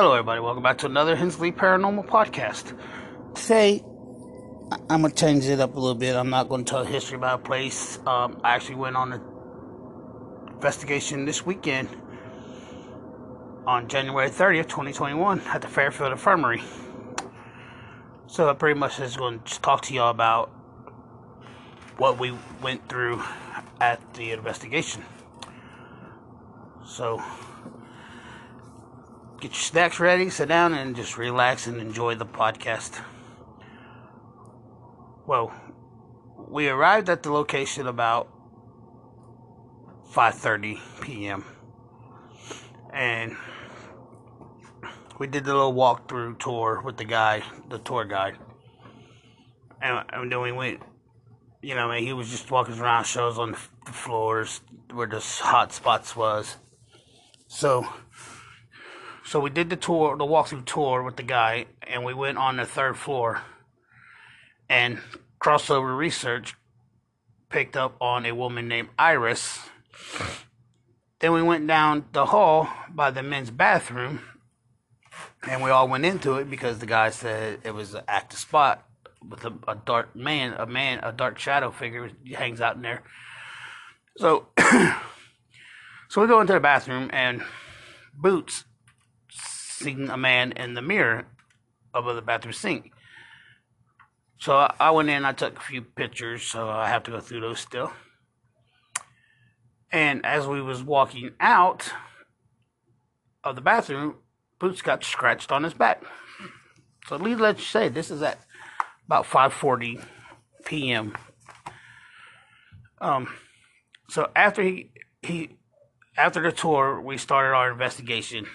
Hello, everybody. Welcome back to another Hensley Paranormal Podcast. Today, I'm going to change it up a little bit. I'm not going to tell history about a place. Um, I actually went on an investigation this weekend on January 30th, 2021, at the Fairfield Infirmary. So, I pretty much just going to talk to y'all about what we went through at the investigation. So, get your snacks ready, sit down, and just relax and enjoy the podcast. Well, we arrived at the location about 5:30 p.m. and we did the little walkthrough tour with the guy, the tour guide, and, and then we went. You know, he was just walking around, shows on the floors where the hot spots was. So so we did the tour, the walkthrough tour with the guy, and we went on the third floor. And crossover research picked up on a woman named Iris. Then we went down the hall by the men's bathroom, and we all went into it because the guy said it was an active spot with a, a dark man, a man, a dark shadow figure hangs out in there. So, so we go into the bathroom, and Boots seeing a man in the mirror above the bathroom sink. So I went in, I took a few pictures, so I have to go through those still. And as we was walking out of the bathroom, Boots got scratched on his back. So let me let you say this is at about 5:40 p.m. Um, so after he he after the tour, we started our investigation,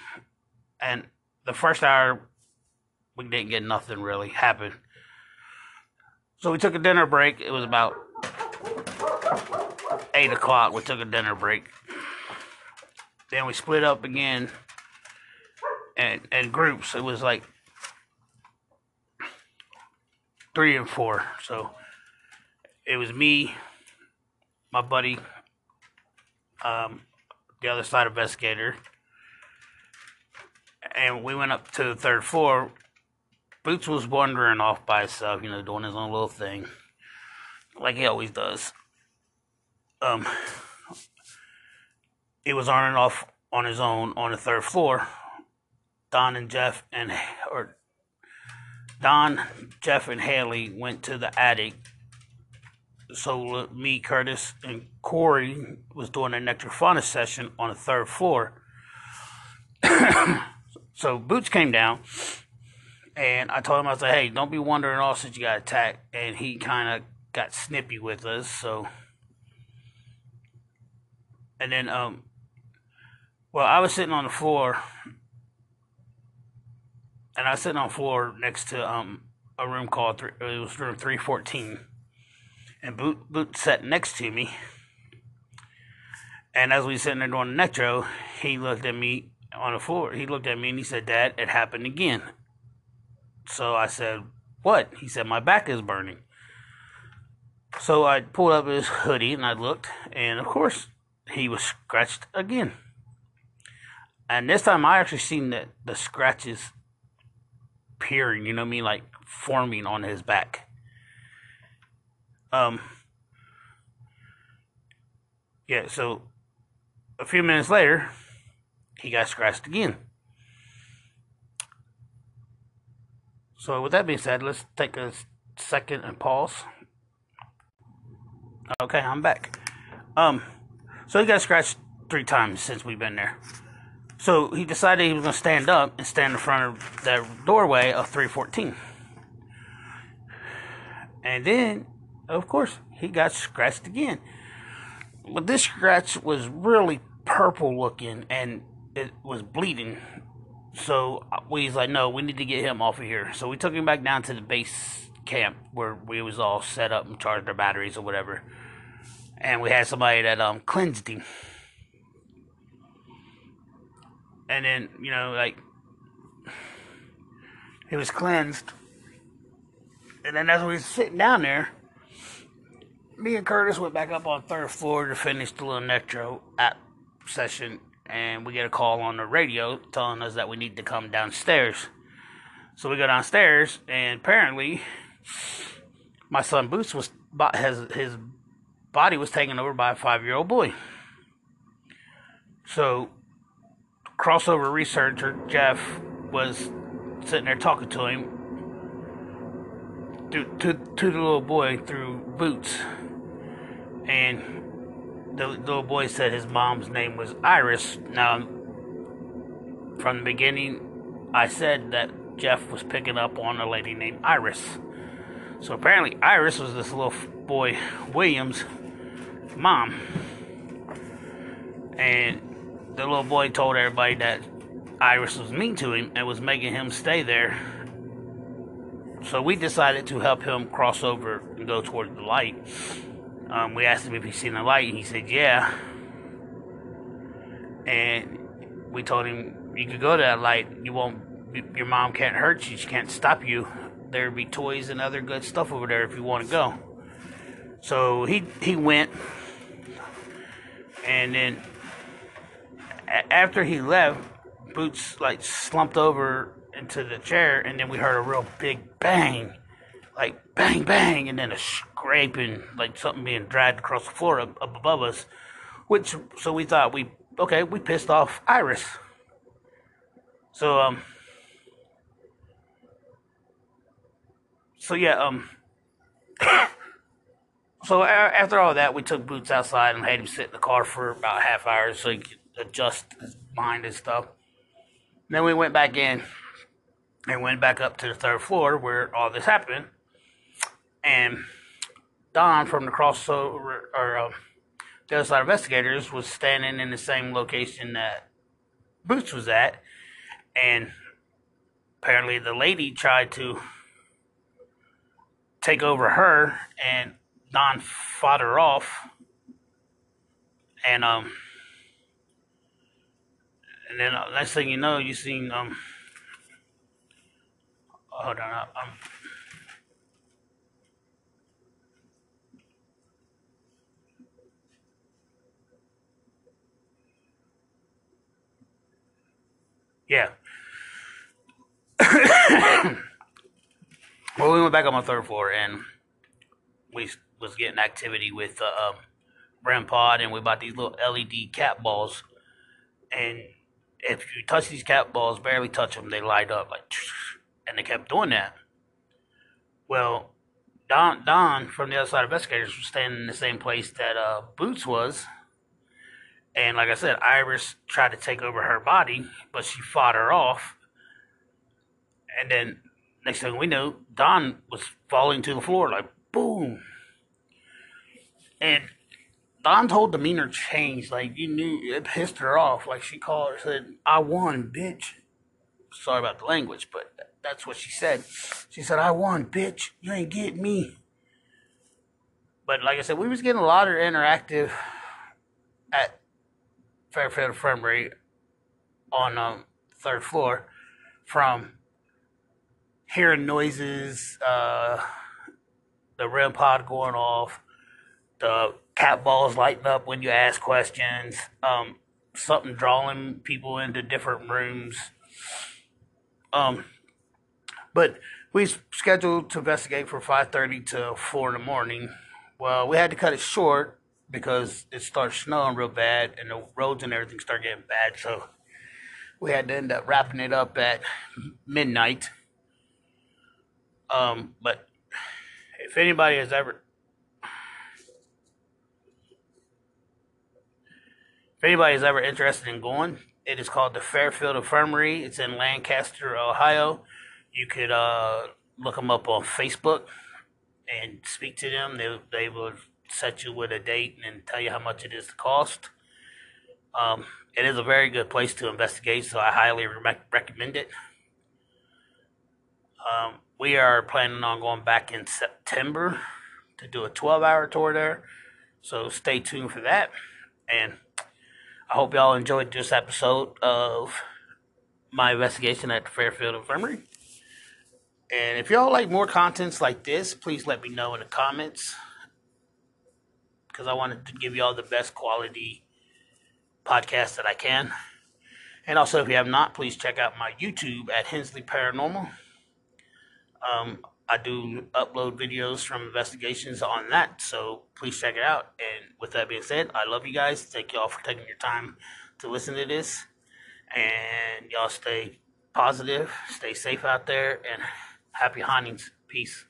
and the first hour we didn't get nothing really happen. So we took a dinner break. It was about eight o'clock. We took a dinner break. Then we split up again and in groups. It was like three and four. So it was me, my buddy, um, the other side investigator, and we went up to the third floor. Boots was wandering off by himself, you know, doing his own little thing, like he always does. Um, he was on and off on his own on the third floor. Don and Jeff and or Don, Jeff, and Haley went to the attic. So me, Curtis, and Corey was doing a necrophonic session on the third floor. So Boots came down, and I told him, I said, hey, don't be wandering off since you got attacked. And he kind of got snippy with us, so. And then, um, well, I was sitting on the floor, and I was sitting on the floor next to um a room called, three, it was room 314. And Boot, Boot sat next to me. And as we sitting there doing the necro, he looked at me on the floor. He looked at me and he said, Dad, it happened again. So I said, What? He said, My back is burning. So I pulled up his hoodie and I looked, and of course, he was scratched again. And this time I actually seen the, the scratches peering, you know what I mean, like forming on his back. Um, yeah, so a few minutes later, he got scratched again. So, with that being said, let's take a second and pause. Okay, I'm back. Um, so he got scratched three times since we've been there. So he decided he was to stand up and stand in front of that doorway of 314. And then, of course, he got scratched again. But this scratch was really purple looking and it was bleeding. So we was like, no, we need to get him off of here. So we took him back down to the base camp where we was all set up and charged our batteries or whatever. And we had somebody that um cleansed him. And then, you know, like he was cleansed. And then as we was sitting down there, me and Curtis went back up on third floor to finish the little necro app session and we get a call on the radio telling us that we need to come downstairs. So we go downstairs, and apparently, my son Boots was has his body was taken over by a five-year-old boy. So, crossover researcher Jeff was sitting there talking to him, to to, to the little boy through Boots, and the little boy said his mom's name was Iris. Now, from the beginning, I said that Jeff was picking up on a lady named Iris. So apparently, Iris was this little boy William's mom. And the little boy told everybody that Iris was mean to him and was making him stay there. So we decided to help him cross over and go toward the light. Um, we asked him if he'd seen the light, and he said, Yeah. And we told him, You could go to that light. You won't, your mom can't hurt you. She can't stop you. There'd be toys and other good stuff over there if you want to go. So he, he went. And then after he left, Boots like slumped over into the chair, and then we heard a real big bang, like bang bang, and then a scraping, like something being dragged across the floor up, up above us. Which so we thought we okay, we pissed off Iris. So um. So yeah um. so after all that, we took Boots outside and had him sit in the car for about half hour so he could adjust his mind and stuff. Then we went back in and went back up to the third floor where all this happened. And Don from the crossover or uh, the other side investigators was standing in the same location that Boots was at, and apparently the lady tried to take over her, and Don fought her off, and um and then uh, next thing you know, you seen um. Hold on, uh, Yeah. well, we went back on my third floor and we was getting activity with uh, um, REM Pod, and we bought these little LED cat balls, and if you touch these cat balls, barely touch them, they light up like, and they kept doing that. Well, Don Don from the other side of investigators was standing in the same place that uh, Boots was, and like I said, Iris tried to take over her body, but she fought her off. And then next thing we know, Don was falling to the floor like boom. And Don's whole demeanor changed. Like you knew it pissed her off. Like she called her, said, "I won, bitch." Sorry about the language, but that's what she said. She said, "I won, bitch. You ain't get me." But like I said, we was getting a lot of interactive at Fairfield Infirmary on um, third floor from hearing noises, uh, the REM pod going off, the cat balls lighting up when you ask questions, um, something drawing people into different rooms. Um, but we scheduled to investigate from 5.30 to 4 in the morning. Well, we had to cut it short because it starts snowing real bad and the roads and everything start getting bad. So we had to end up wrapping it up at midnight. Um, but if anybody has ever anybody's ever interested in going, it is called the Fairfield Infirmary. It's in Lancaster, Ohio. You could uh, look them up on Facebook and speak to them. They they will set you with a date and tell you how much it is to cost. Um, it is a very good place to investigate, so I highly re- recommend it. Um, we are planning on going back in September to do a 12 hour tour there, so stay tuned for that. And I hope y'all enjoyed this episode of my investigation at the Fairfield Infirmary. And if y'all like more contents like this, please let me know in the comments. Because I wanted to give y'all the best quality podcast that I can. And also, if you have not, please check out my YouTube at Hensley Paranormal. Um, I do upload videos from investigations on that, so please check it out. And with that being said, I love you guys. Thank y'all for taking your time to listen to this. And y'all stay positive, stay safe out there, and happy huntings. Peace.